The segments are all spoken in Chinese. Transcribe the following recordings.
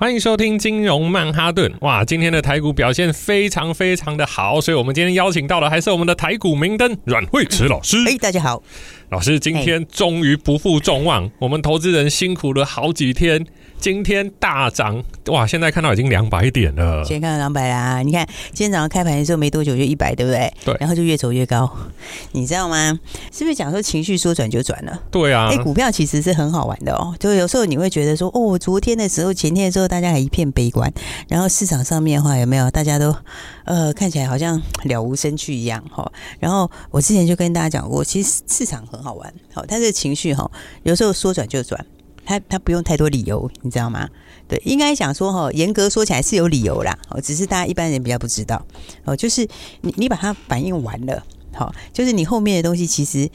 欢迎收听金融曼哈顿。哇，今天的台股表现非常非常的好，所以我们今天邀请到的还是我们的台股明灯阮慧慈老师。哎，大家好，老师今天终于不负众望，我们投资人辛苦了好几天。今天大涨哇！现在看到已经两百点了。现在看到两百啦，你看今天早上开盘的时候没多久就一百，对不对？对。然后就越走越高，你知道吗？是不是讲说情绪说转就转了？对啊。哎，股票其实是很好玩的哦。就有时候你会觉得说，哦，昨天的时候、前天的时候，大家还一片悲观，然后市场上面的话有没有？大家都呃看起来好像了无生趣一样哈。然后我之前就跟大家讲过，其实市场很好玩，好，但是情绪哈，有时候说转就转。他他不用太多理由，你知道吗？对，应该讲说哈，严格说起来是有理由啦，哦，只是大家一般人比较不知道哦。就是你你把它反应完了，好，就是你后面的东西其实，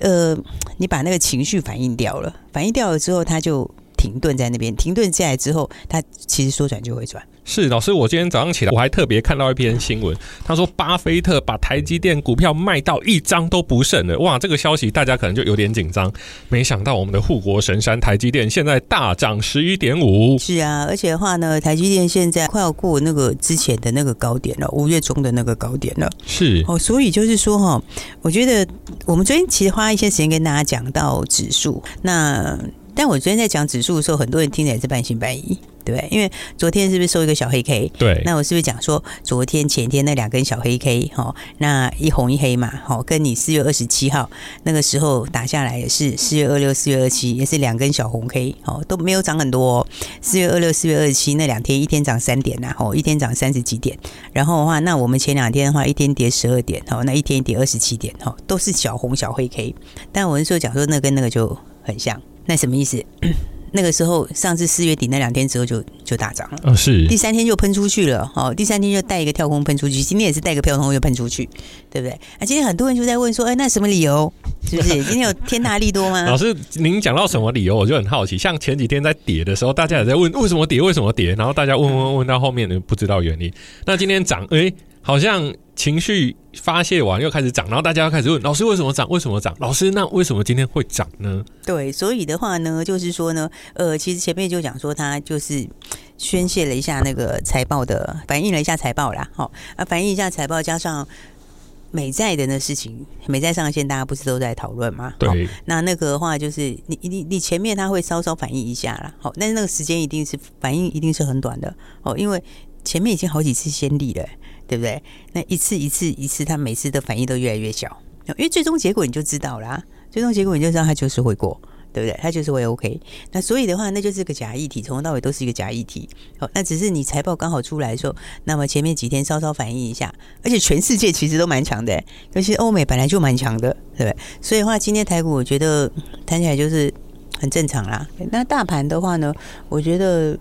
呃，你把那个情绪反应掉了，反应掉了之后，他就停顿在那边，停顿下来之后，它其实说转就会转。是老师，我今天早上起来，我还特别看到一篇新闻，他说巴菲特把台积电股票卖到一张都不剩了。哇，这个消息大家可能就有点紧张。没想到我们的护国神山台积电现在大涨十一点五。是啊，而且的话呢，台积电现在快要过那个之前的那个高点了，五月中的那个高点了。是哦，所以就是说哈，我觉得我们昨天其实花一些时间跟大家讲到指数，那但我昨天在讲指数的时候，很多人听起来是半信半疑。对，因为昨天是不是收一个小黑 K？对，那我是不是讲说昨天前天那两根小黑 K？哈，那一红一黑嘛，哈，跟你四月二十七号那个时候打下来也是四月二六、四月二七，也是两根小红 K，哦，都没有涨很多。四月二六、四月二十七那两天，一天涨三点呐，哦，一天涨三十几点。然后的话，那我们前两天的话，一天跌十二点，哦，那一天跌二十七点，哦，都是小红小黑 K。但我是说讲说那跟那个就很像，那什么意思？那个时候，上次四月底那两天之后就就大涨了，哦，是第三天就喷出去了，哦，第三天就带一个跳空喷出去，今天也是带个跳空又喷出去，对不对？啊，今天很多人就在问说，哎，那什么理由？是不是 今天有天大利多吗？老师，您讲到什么理由，我就很好奇。像前几天在跌的时候，大家也在问为什么跌，为什么跌，然后大家问问问到后面呢，不知道原因。那今天涨，哎。好像情绪发泄完又开始涨，然后大家又开始问老师为什么涨？为什么涨？老师，那为什么今天会涨呢？对，所以的话呢，就是说呢，呃，其实前面就讲说他就是宣泄了一下那个财报的，反映了一下财报啦，好啊，反映一下财报，加上美债的那事情，美债上线大家不是都在讨论吗？对，那那个的话就是你你你前面他会稍稍反映一下啦，好，但是那个时间一定是反应一定是很短的哦，因为前面已经好几次先例了。对不对？那一次一次一次，他每次的反应都越来越小，因为最终结果你就知道啦。最终结果你就知道他就是会过，对不对？他就是会 OK。那所以的话，那就是个假议题，从头到尾都是一个假议题。哦，那只是你财报刚好出来的时候，那么前面几天稍稍反应一下，而且全世界其实都蛮强的，尤其欧美本来就蛮强的，对不对？所以的话，今天台股我觉得谈起来就是很正常啦。那大盘的话呢，我觉得，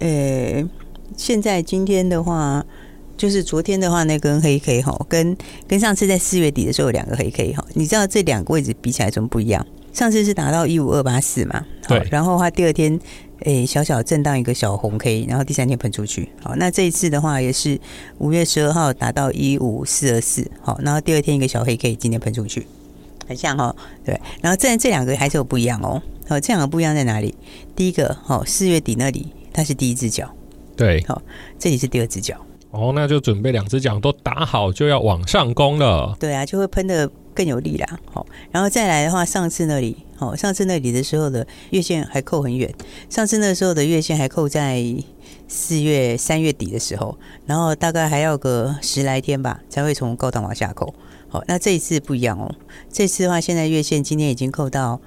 呃，现在今天的话。就是昨天的话，那根黑 K 哈，跟跟上次在四月底的时候有两个黑 K 哈，你知道这两个位置比起来怎么不一样？上次是达到一五二八四嘛，对，然后的话第二天诶、欸、小小震荡一个小红 K，然后第三天喷出去，好，那这一次的话也是五月十二号达到一五四二四，好，然后第二天一个小黑 K，今天喷出去，很像哈，对，然后这这两个还是有不一样哦，好，这两个不一样在哪里？第一个好，四月底那里它是第一只脚，对，好，这里是第二只脚。哦，那就准备两只脚都打好，就要往上攻了。对啊，就会喷得更有力啦。好，然后再来的话，上次那里，好，上次那里的时候的月线还扣很远。上次那时候的月线还扣在四月、三月底的时候，然后大概还要个十来天吧，才会从高档往下扣。好，那这一次不一样哦。这次的话，现在月线今天已经扣到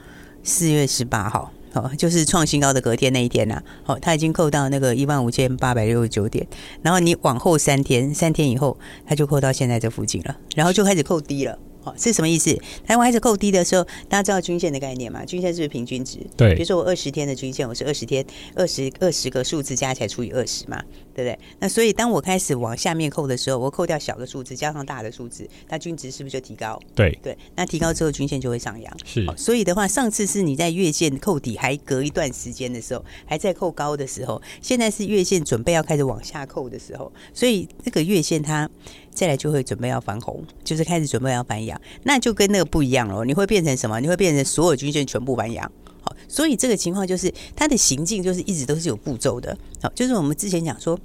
四月十八号。哦，就是创新高的隔天那一天呐、好、哦，它已经扣到那个一万五千八百六十九点，然后你往后三天，三天以后它就扣到现在这附近了，然后就开始扣低了，哦，是什么意思？台湾开始扣低的时候，大家知道均线的概念嘛？均线是不是平均值？对。比如说我二十天的均线，我是二十天二十二十个数字加起来除以二十嘛，对不对？那所以当我开始往下面扣的时候，我扣掉小的数字，加上大的数字，那均值是不是就提高？对对。那提高之后，均线就会上扬。是。所以的话，上次是你在月线扣底还隔一段时间的时候，还在扣高的时候，现在是月线准备要开始往下扣的时候，所以这个月线它。再来就会准备要翻红，就是开始准备要翻阳，那就跟那个不一样了。你会变成什么？你会变成所有均线全部翻阳。好，所以这个情况就是它的行进就是一直都是有步骤的。好，就是我们之前讲说，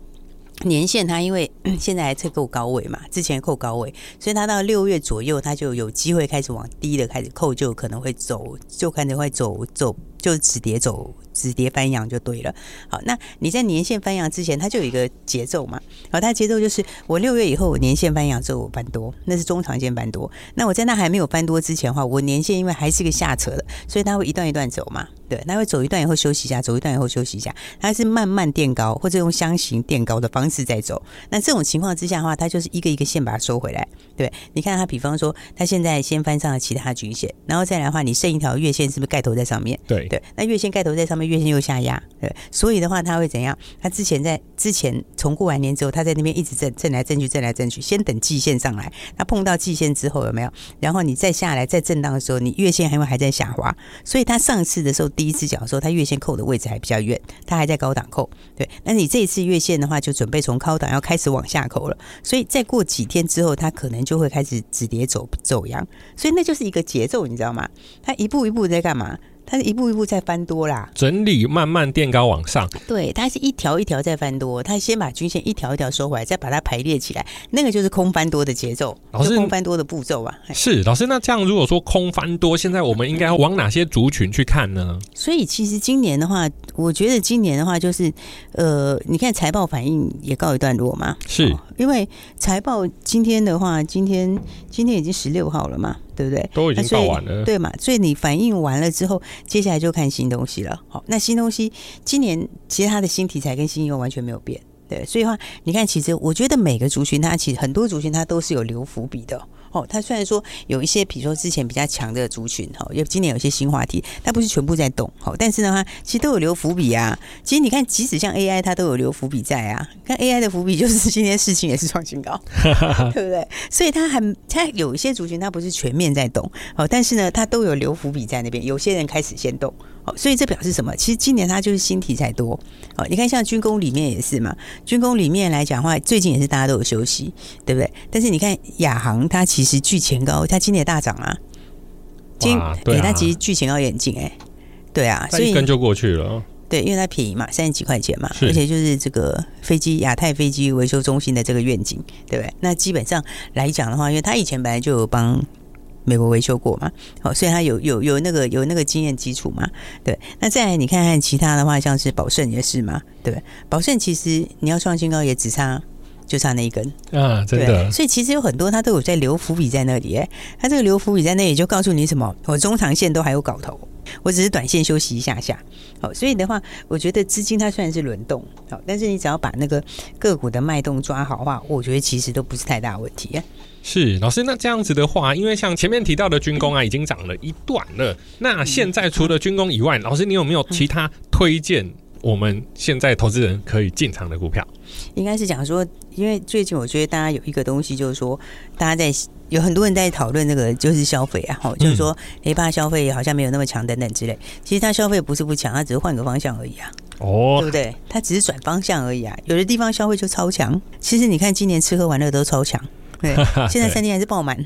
年限它因为 现在还在够高位嘛，之前扣高位，所以它到六月左右，它就有机会开始往低的开始扣，就可能会走，就可能会走走，就止跌走。止跌翻扬就对了。好，那你在年线翻扬之前，它就有一个节奏嘛。好，它节奏就是我六月以后，我年线翻扬之后我翻多，那是中长线翻多。那我在那还没有翻多之前的话，我年线因为还是个下扯的，所以它会一段一段走嘛。对，它会走一段以后休息一下，走一段以后休息一下，它是慢慢垫高或者用箱型垫高的方式在走。那这种情况之下的话，它就是一个一个线把它收回来。对，你看它，比方说它现在先翻上了其他均线，然后再来的话，你剩一条月线是不是盖头在上面？对对，那月线盖头在上面。月线又下压，对，所以的话，它会怎样？它之前在之前从过完年之后，它在那边一直震震来震去，震来震去，先等季线上来，它碰到季线之后有没有？然后你再下来再震荡的时候，你月线还会还在下滑，所以它上次的时候第一次讲的时候，它月线扣的位置还比较远，它还在高档扣，对。那你这一次月线的话，就准备从高档要开始往下扣了，所以再过几天之后，它可能就会开始止跌走走阳，所以那就是一个节奏，你知道吗？它一步一步在干嘛？它是一步一步在翻多啦，整理慢慢垫高往上。对，它是一条一条在翻多，它先把均线一条一条收回来，再把它排列起来，那个就是空翻多的节奏，老师空翻多的步骤啊。是老师，那这样如果说空翻多，现在我们应该往哪些族群去看呢？所以其实今年的话，我觉得今年的话就是，呃，你看财报反应也告一段落嘛，是、哦、因为财报今天的话，今天今天已经十六号了嘛。对不对？都已经报完了，对嘛？所以你反应完了之后，接下来就看新东西了。好，那新东西今年其实它的新题材跟新应用完全没有变，对。所以的话，你看，其实我觉得每个族群它其实很多族群它都是有留伏笔的。哦，它虽然说有一些，比如说之前比较强的族群，哈，因为今年有一些新话题，它不是全部在动，好，但是呢，它其实都有留伏笔啊。其实你看，即使像 AI，它都有留伏笔在啊。看 AI 的伏笔，就是今天事情也是创新高，对不对？所以它还它有一些族群，它不是全面在动，哦，但是呢，它都有留伏笔在那边。有些人开始先动。哦，所以这表示什么？其实今年它就是新题材多。哦，你看像军工里面也是嘛，军工里面来讲的话，最近也是大家都有休息，对不对？但是你看亚航，它其实距前高，它今年大涨啊。今对它其实距前高也很近哎，对啊，所以跟就过去了。对，因为它便宜嘛，三十几块钱嘛，而且就是这个飞机亚太飞机维修中心的这个愿景，对不对？那基本上来讲的话，因为它以前本来就有帮。美国维修过嘛？好，所以它有有有那个有那个经验基础嘛？对。那再来你看看其他的话，像是宝盛也是嘛？对。宝盛其实你要创新高也只差就差那一根啊，真的。所以其实有很多它都有在留伏笔在那里，哎，它这个留伏笔在那里就告诉你什么？我中长线都还有搞头，我只是短线休息一下下。好，所以的话，我觉得资金它虽然是轮动，好，但是你只要把那个个股的脉动抓好的话，我觉得其实都不是太大问题。是老师，那这样子的话，因为像前面提到的军工啊，已经涨了一段了。那现在除了军工以外，老师你有没有其他推荐我们现在投资人可以进场的股票？应该是讲说，因为最近我觉得大家有一个东西，就是说大家在有很多人在讨论那个就是消费啊，哈，就是说诶，怕消费好像没有那么强等等之类。其实它消费不是不强，它只是换个方向而已啊。哦，对不对？它只是转方向而已啊。有的地方消费就超强，其实你看今年吃喝玩乐都超强。对，现在餐厅还是爆满，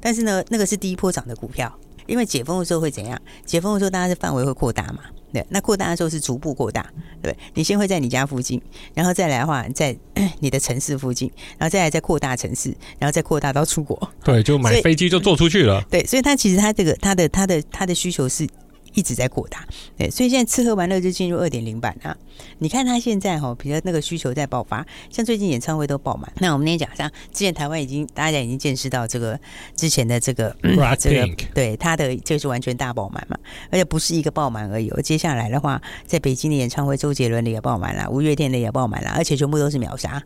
但是呢，那个是第一波涨的股票，因为解封的时候会怎样？解封的时候，大家的范围会扩大嘛？对，那扩大的时候是逐步扩大，对，你先会在你家附近，然后再来的话，在 你的城市附近，然后再来再扩大城市，然后再扩大到出国。对，就买飞机就坐出去了。对，所以它其实它这个它的它的它的需求是。一直在扩大，对，所以现在吃喝玩乐就进入二点零版啊。你看他现在哈，比如那个需求在爆发，像最近演唱会都爆满。那我们那天讲，像之前台湾已经大家已经见识到这个之前的这个、嗯、这个，对他的就是完全大爆满嘛，而且不是一个爆满而已。接下来的话，在北京的演唱会，周杰伦的也爆满了，五月天的也爆满了，而且全部都是秒杀。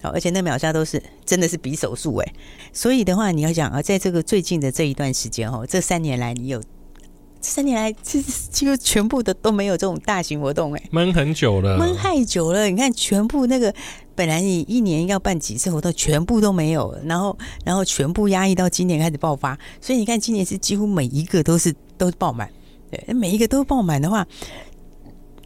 好，而且那秒杀都是真的是比手速哎，所以的话你要想啊，在这个最近的这一段时间哦，这三年来你有这三年来其实几乎全部的都没有这种大型活动哎，闷很久了，闷太久了，你看全部那个本来你一年要办几次活动，全部都没有，然后然后全部压抑到今年开始爆发，所以你看今年是几乎每一个都是都是爆满，对，每一个都爆满的话。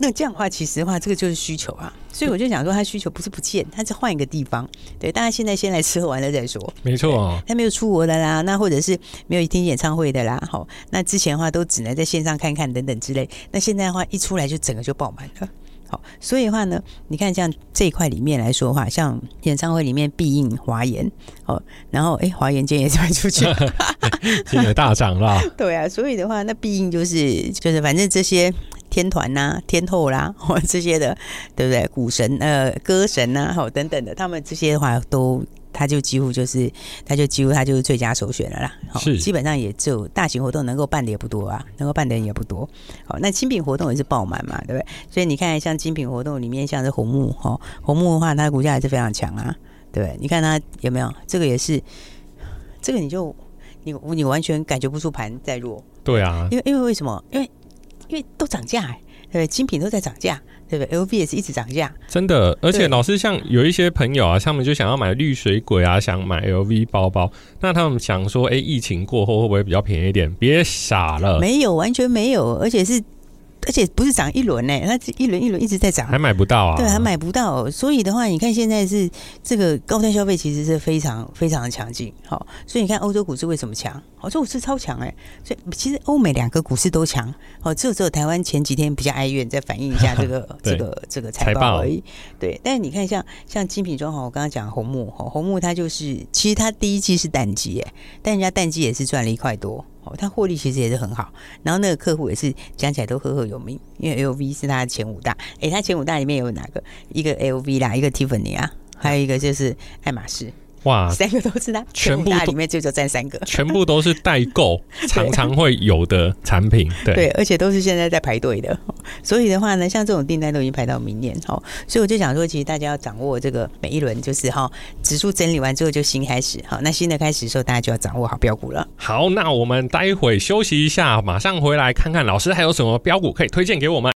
那这样的话，其实的话，这个就是需求啊，所以我就想说，他需求不是不见，他是换一个地方。对，大家现在先来吃喝玩乐再说。没错哦，他没有出国的啦，那或者是没有听演唱会的啦，好，那之前的话都只能在线上看看等等之类。那现在的话，一出来就整个就爆满了。好，所以的话呢，你看像这一块里面来说的话，像演唱会里面必应华研，哦，然后哎，华研今天也是卖出去，今天大涨了。对啊，所以的话，那必应就是就是反正这些。天团呐、啊，天后啦，或 这些的，对不对？股神呃，歌神呐、啊，好等等的，他们这些的话都，他就几乎就是，他就几乎他就是最佳首选了啦。是，基本上也只有大型活动能够办的也不多啊，能够办的人也不多。好，那精品活动也是爆满嘛，对不对？所以你看，像精品活动里面，像是红木哈，红木的话，它的股价还是非常强啊，对不对？你看它有没有？这个也是，这个你就你你完全感觉不出盘在弱。对啊，因为因为为什么？因为因为都涨价哎，对不对？精品都在涨价，对不对？LV 也是一直涨价，真的。而且老师像有一些朋友啊，他们就想要买绿水鬼啊，想买 LV 包包，那他们想说，哎，疫情过后会不会比较便宜一点？别傻了，没有，完全没有，而且是。而且不是涨一轮呢，它一轮一轮一直在涨，还买不到啊？对，还买不到。所以的话，你看现在是这个高端消费其实是非常非常的强劲。好，所以你看欧洲股市为什么强？欧洲股市超强哎。所以其实欧美两个股市都强。哦，只有只有台湾前几天比较哀怨，再反映一下这个 这个这个财报而已。对，但是你看像像精品装潢，我刚刚讲红木，红木它就是其实它第一季是淡季哎，但人家淡季也是赚了一块多。哦，他获利其实也是很好，然后那个客户也是讲起来都赫赫有名，因为 LV 是他的前五大，诶，他前五大里面有哪个？一个 LV 啦，一个 Tiffany 啊，还有一个就是爱马仕。哇，三个都是它，全部里面就就占三个，全部都是代购，常常会有的产品，对。对，而且都是现在在排队的，所以的话呢，像这种订单都已经排到明年，好，所以我就想说，其实大家要掌握这个每一轮，就是哈，指数整理完之后就新开始，好，那新的开始的时候，大家就要掌握好标股了。好，那我们待会休息一下，马上回来看看老师还有什么标股可以推荐给我们。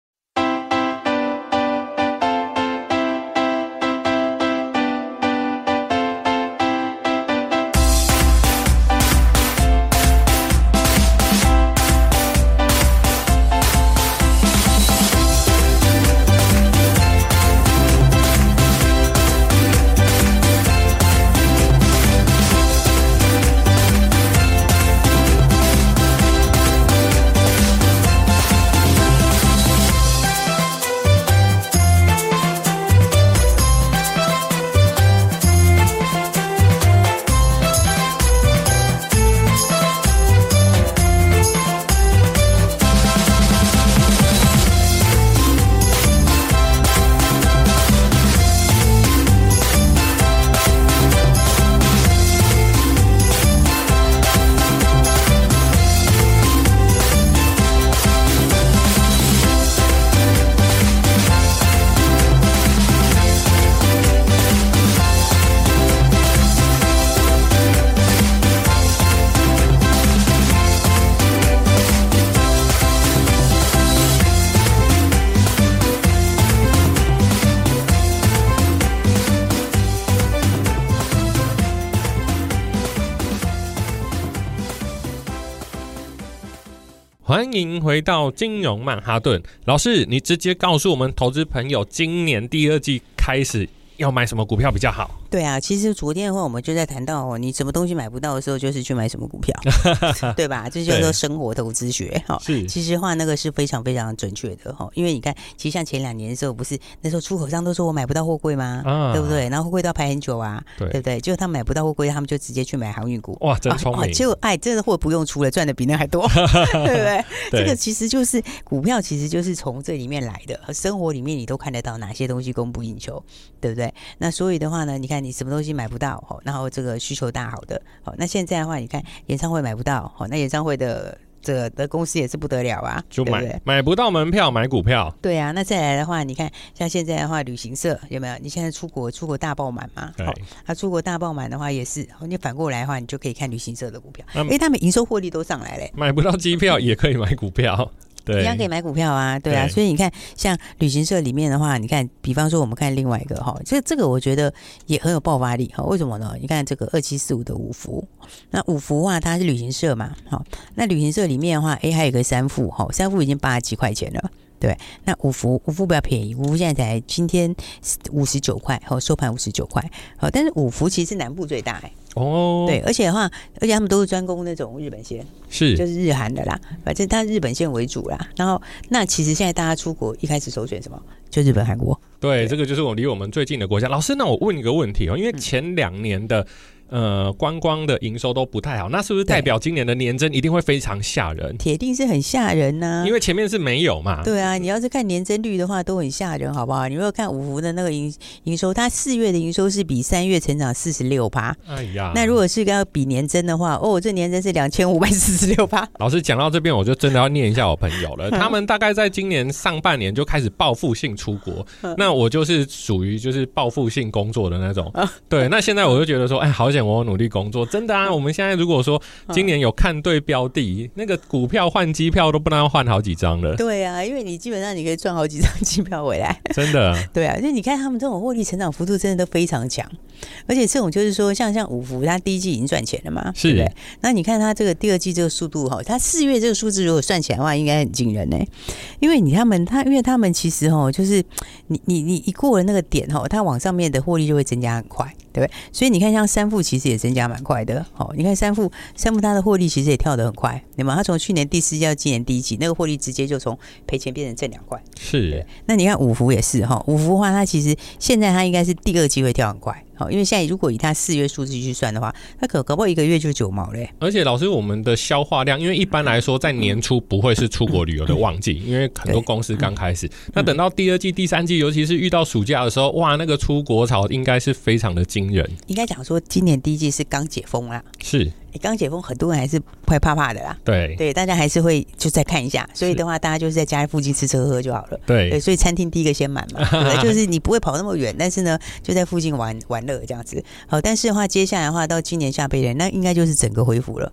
欢迎回到金融曼哈顿，老师，你直接告诉我们投资朋友，今年第二季开始要买什么股票比较好？对啊，其实昨天的话，我们就在谈到哦，你什么东西买不到的时候，就是去买什么股票，对吧？这叫做生活投资学哈。是，其实话那个是非常非常准确的哈，因为你看，其实像前两年的时候，不是那时候出口商都说我买不到货柜吗？啊，对不对？然后货柜都要排很久啊，对，对不对？结果他们买不到货柜，他们就直接去买航运股。哇，真聪明！结果哎，这个货不用出了，赚的比那还多，对不对？对这个其实就是股票，其实就是从这里面来的。生活里面你都看得到哪些东西供不应求，对不对？那所以的话呢，你看你什么东西买不到？好，然后这个需求大好的，好，那现在的话，你看演唱会买不到，好，那演唱会的这的公司也是不得了啊，就买对不对买不到门票买股票。对啊，那再来的话，你看像现在的话，旅行社有没有？你现在出国出国大爆满嘛？对好，他出国大爆满的话也是，你反过来的话，你就可以看旅行社的股票，那因为他们营收获利都上来嘞。买不到机票也可以买股票，对，一样可以买股票啊，对啊，对所以你看，像旅行社里面的话，你看，比方说我们看另外一个哈，这这个我觉得也很有爆发力哈。为什么呢？你看这个二七四五的五福，那五福话，它是旅行社嘛，好，那旅行社里面的话，哎，还有一个三富哈，三富已经八十几块钱了，对，那五福五福比较便宜，五福现在才今天五十九块，好，收盘五十九块，好，但是五福其实是南部最大哎。哦，对，而且的话，而且他们都是专攻那种日本线，是就是日韩的啦，反正它日本线为主啦。然后，那其实现在大家出国一开始首选什么？就日本、韩国。对，这个就是我离我们最近的国家。老师，那我问一个问题哦，因为前两年的。呃，观光的营收都不太好，那是不是代表今年的年增一定会非常吓人？铁定是很吓人呐、啊，因为前面是没有嘛。对啊，你要是看年增率的话，都很吓人，好不好？你如果看五福的那个营营收，它四月的营收是比三月成长四十六趴。哎呀，那如果是要比年增的话，哦，这年增是两千五百四十六趴。老师讲到这边，我就真的要念一下我朋友了。他们大概在今年上半年就开始报复性出国，那我就是属于就是报复性工作的那种。对，那现在我就觉得说，哎，好险我努力工作。真的啊！我们现在如果说今年有看对标的，那个股票换机票都不能换好几张了。对啊，因为你基本上你可以赚好几张机票回来。真的。对啊，就你看他们这种获利成长幅度真的都非常强，而且这种就是说，像像五福，它第一季已经赚钱了嘛，是。对。那你看它这个第二季这个速度哈，它四月这个数字如果算起来的话，应该很惊人呢。因为你他们他，因为他们其实哈，就是你你你一过了那个点哈，它往上面的获利就会增加很快，对不对？所以你看像三富其实也增加蛮快的，好，你看三富，三富它的获利其实也跳得很快，对吗？它从去年第四季到今年第一季，那个获利直接就从赔钱变成挣两块，是。那你看五福也是哈，五福的话，它其实现在它应该是第二季会跳很快。好，因为现在如果以它四月数字去算的话，它可搞不好一个月就九毛嘞。而且老师，我们的消化量，因为一般来说在年初不会是出国旅游的旺季，因为很多公司刚开始。那等到第二季、第三季，尤其是遇到暑假的时候，哇，那个出国潮应该是非常的惊人。应该讲说，今年第一季是刚解封啦。是。你刚解封，很多人还是会怕怕的啦。对对，大家还是会就再看一下。所以的话，大家就是在家附近吃吃喝喝就好了。对对，所以餐厅第一个先满嘛，对，就是你不会跑那么远，但是呢，就在附近玩玩乐这样子。好，但是的话，接下来的话，到今年下半年，那应该就是整个恢复了。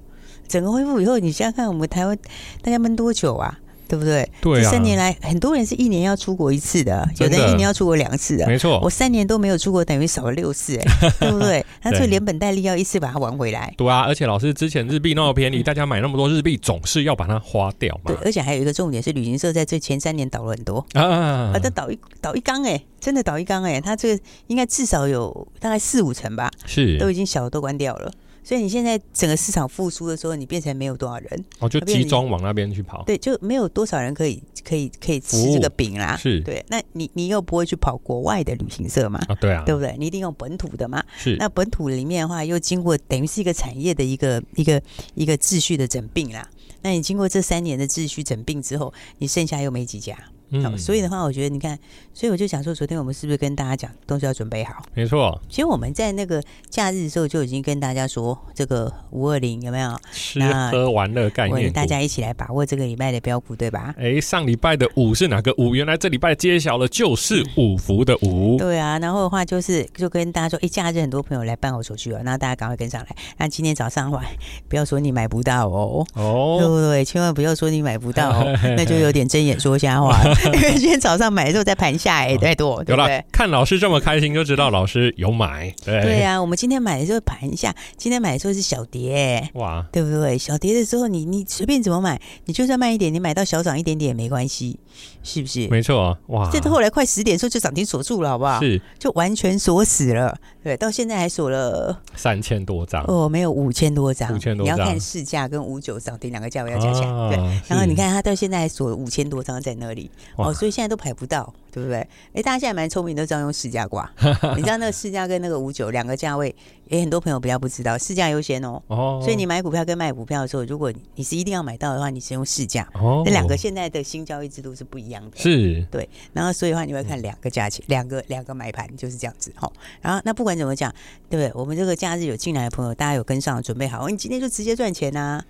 整个恢复以后，你想想看，我们台湾大家闷多久啊？对不对？对啊，这三年来，很多人是一年要出国一次的，有的人一年要出国两次的。没错，我三年都没有出国，等于少了六次，哎，对不对？那就连本带利要一次把它玩回来。对啊，而且老师之前日币那么便宜，大家买那么多日币，总是要把它花掉嘛。对，而且还有一个重点是，旅行社在这前三年倒了很多啊，啊，它倒一倒一缸，哎，真的倒一缸，哎，他这个应该至少有大概四五成吧，是都已经小的都关掉了。所以你现在整个市场复苏的时候，你变成没有多少人，哦，就集中往那边去跑，对，就没有多少人可以可以可以吃这个饼啦，是对。那你你又不会去跑国外的旅行社嘛？啊，对啊，对不对？你一定用本土的嘛？是。那本土里面的话，又经过等于是一个产业的一个一个一个秩序的整并啦。那你经过这三年的秩序整并之后，你剩下又没几家。嗯，所以的话，我觉得你看，所以我就想说，昨天我们是不是跟大家讲，东西要准备好？没错。其实我们在那个假日的时候就已经跟大家说，这个五二零有没有吃喝玩乐概念？大家一起来把握这个礼拜的标股，对吧？哎，上礼拜的五是哪个五？原来这礼拜揭晓了，就是五福的五。对啊，然后的话就是就跟大家说，哎，假日很多朋友来办好手续了，那大家赶快跟上来。那今天早上的话，不要说你买不到哦，哦，对不对？千万不要说你买不到哦，那就有点睁眼说瞎话。因 为今天早上买的时候在盘下哎，太多，对不对？看老师这么开心，就知道老师有买。对对啊，我们今天买的时候盘下，今天买的时候是小跌，哇，对不对？小跌的时候，你你随便怎么买，你就算慢一点，你买到小涨一点点也没关系，是不是？没错，哇！这后来快十点的时候就涨停锁住了，好不好？是，就完全锁死了。对，到现在还锁了三千多张哦，没有五千多张，五千多张。你要看市价跟五九涨停两个价位要加起来，对。然后你看他到现在还锁了五千多张在那里，哦，所以现在都排。不到，对不对？哎，大家现在蛮聪明，都知道用市价挂。你知道那个市价跟那个五九两个价位，也很多朋友比较不知道，市价优先哦。哦。所以你买股票跟卖股票的时候，如果你是一定要买到的话，你是用市价。哦。那两个现在的新交易制度是不一样的。是。对。然后所以的话，你会看两个价钱，两个两个买盘就是这样子。哦。然后那不管怎么讲，对不对？我们这个假日有进来的朋友，大家有跟上准备好，你今天就直接赚钱呐、啊。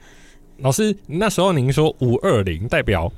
老师，那时候您说五二零代表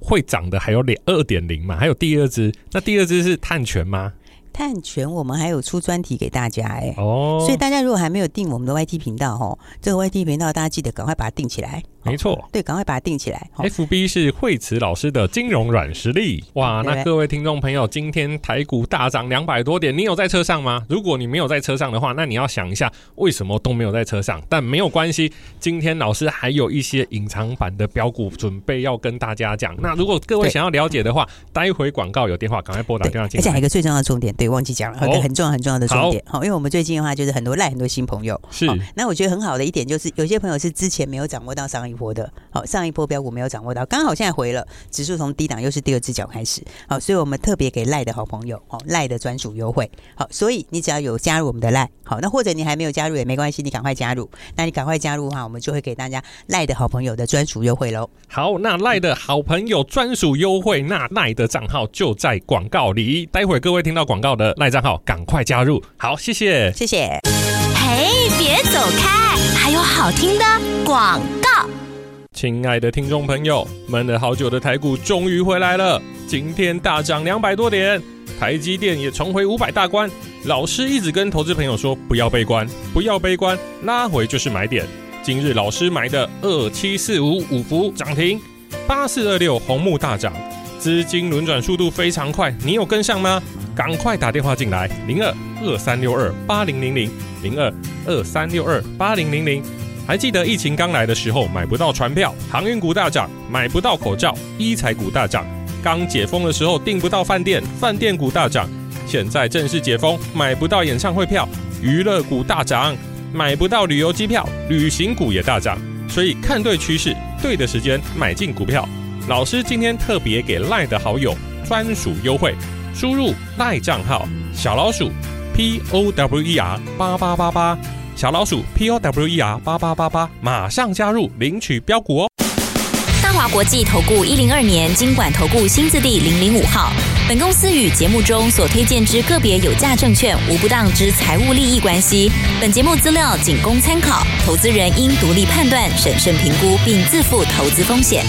会涨的还有两二点零嘛？还有第二支，那第二支是碳权吗？碳权我们还有出专题给大家哎、欸，哦，所以大家如果还没有订我们的 YT 频道哦，这个 YT 频道大家记得赶快把它订起来。没错，对，赶快把它定起来。FB 是惠慈老师的金融软实力哇！那各位听众朋友，今天台股大涨两百多点，你有在车上吗？如果你没有在车上的话，那你要想一下为什么都没有在车上。但没有关系，今天老师还有一些隐藏版的标股准备要跟大家讲。那如果各位想要了解的话，待会广告有电话，赶快拨打电话进来。而且还有一个最重要的重点，对，忘记讲了，一个很重要很重要的重点。好，因为我们最近的话就是很多赖很多新朋友，是。那我觉得很好的一点就是，有些朋友是之前没有掌握到上一波的，好。上一波标股没有掌握到，刚好现在回了，指数从低档又是第二只脚开始，好，所以我们特别给赖的好朋友，哦，赖的专属优惠，好，所以你只要有加入我们的赖，好，那或者你还没有加入也没关系，你赶快加入，那你赶快加入的话，我们就会给大家赖的好朋友的专属优惠喽。好，那赖的好朋友专属优惠，那赖的账号就在广告里，待会各位听到广告的赖账号，赶快加入。好，谢谢，谢谢。嘿，别走开，还有好听的广告。亲爱的听众朋友，闷了好久的台股终于回来了，今天大涨两百多点，台积电也重回五百大关。老师一直跟投资朋友说，不要悲观，不要悲观，拉回就是买点。今日老师买的二七四五五福涨停，八四二六红木大涨，资金轮转速度非常快，你有跟上吗？赶快打电话进来，零二二三六二八零零零零二二三六二八零零零。还记得疫情刚来的时候，买不到船票，航运股大涨，买不到口罩，医材股大涨。刚解封的时候订不到饭店，饭店股大涨。现在正式解封，买不到演唱会票，娱乐股大涨，买不到旅游机票，旅行股也大涨。所以看对趋势，对的时间买进股票。老师今天特别给赖的好友专属优惠，输入赖账号小老鼠 P O W E R 八八八八。小老鼠 P O W E R 八八八八，马上加入领取标股哦！大华国际投顾一零二年金管投顾新字第零零五号。本公司与节目中所推荐之个别有价证券无不当之财务利益关系。本节目资料仅供参考，投资人应独立判断、审慎评估，并自负投资风险。